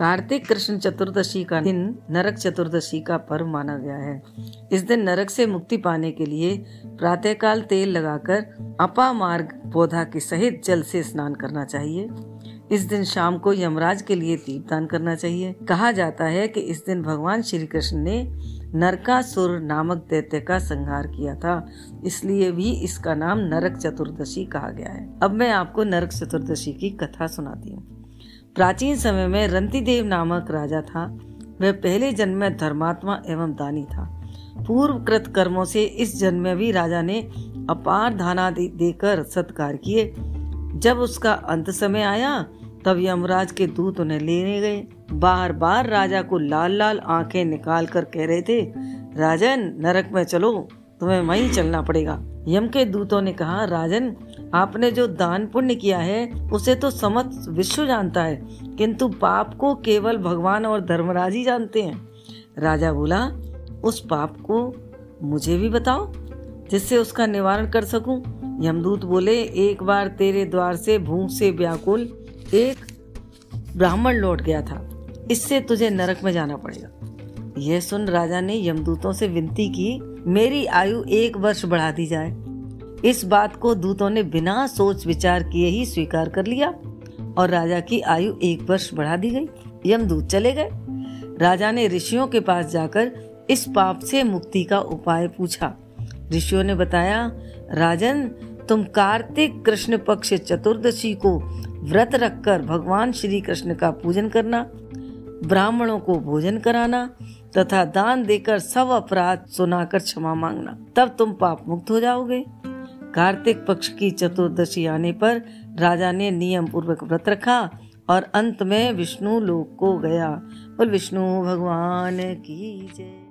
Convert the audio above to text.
कार्तिक कृष्ण चतुर्दशी का दिन नरक चतुर्दशी का पर्व माना गया है। इस दिन नरक से मुक्ति पाने के लिए प्रातःकाल तेल लगाकर अपा मार्ग पौधा के सहित जल से स्नान करना चाहिए। इस दिन शाम को यमराज के लिए दीप दान करना चाहिए। कहा जाता है कि इस दिन भगवान श्री कृष्ण ने नरकासुर नामक दैत्य का संहार किया था। इसलिए भी इसका नाम नरक चतुर्दशी कहा गया है। अब मैं आपको नरक चतुर्दशी की कथा सुनाती हूँ। प्राचीन समय में रंतिदेव नामक राजा था। वह पहले जन्म में धर्मात्मा एवं दानी था। पूर्व कृत कर्मों से इस जन्म में भी राजा ने अपार धाना दे, देकर सत्कार किए। जब उसका अंत समय आया तब यमराज के दूत उन्हें लेने गए। बार बार राजा को लाल लाल आँखें निकाल कर कह रहे थे राजन नरक में चलो तुम्हें वहीं चलना पड़ेगा। यम के दूतों ने कहा राजन आपने जो दान पुण्य किया है, उसे तो समस्त विश्व जानता है, किंतु पाप को केवल भगवान और धर्मराज ही जानते हैं। राजा बोला, उस पाप को मुझे भी बताओ, जिससे उसका निवारण कर सकूँ? यमदूत बोले, एक बार तेरे द्वार से भूख से व्याकुल एक ब्राह्मण लौट गया था। इससे तुझे नरक में जाना पड़ेगा। यह सुन राजा ने यमदूतों से विनती की, मेरी आयु एक वर्ष बढ़ा दी जाए। इस बात को दूतों ने बिना सोच विचार किए ही स्वीकार कर लिया और राजा की आयु एक वर्ष बढ़ा दी गई। यमदूत चले गए। राजा ने ऋषियों के पास जाकर इस पाप से मुक्ति का उपाय पूछा। ऋषियों ने बताया, राजन, तुम कार्तिक कृष्ण पक्ष चतुर्दशी को व्रत रखकर भगवान श्री कृष्ण का पूजन करना, ब्राह्मणों को भोजन कराना तथा दान देकर सब अपराध सुनाकर क्षमा मांगना। तब तुम पाप मुक्त हो जाओगे। कार्तिक पक्ष की चतुर्दशी आने पर राजा ने नियम पूर्वक व्रत रखा और अंत में विष्णु लोक को गया। बोल, विष्णु, भगवान की जय।